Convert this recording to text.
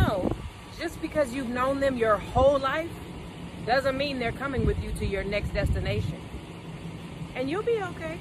know, just because you've known them your whole life doesn't mean they're coming with you to your next destination. And you'll be okay.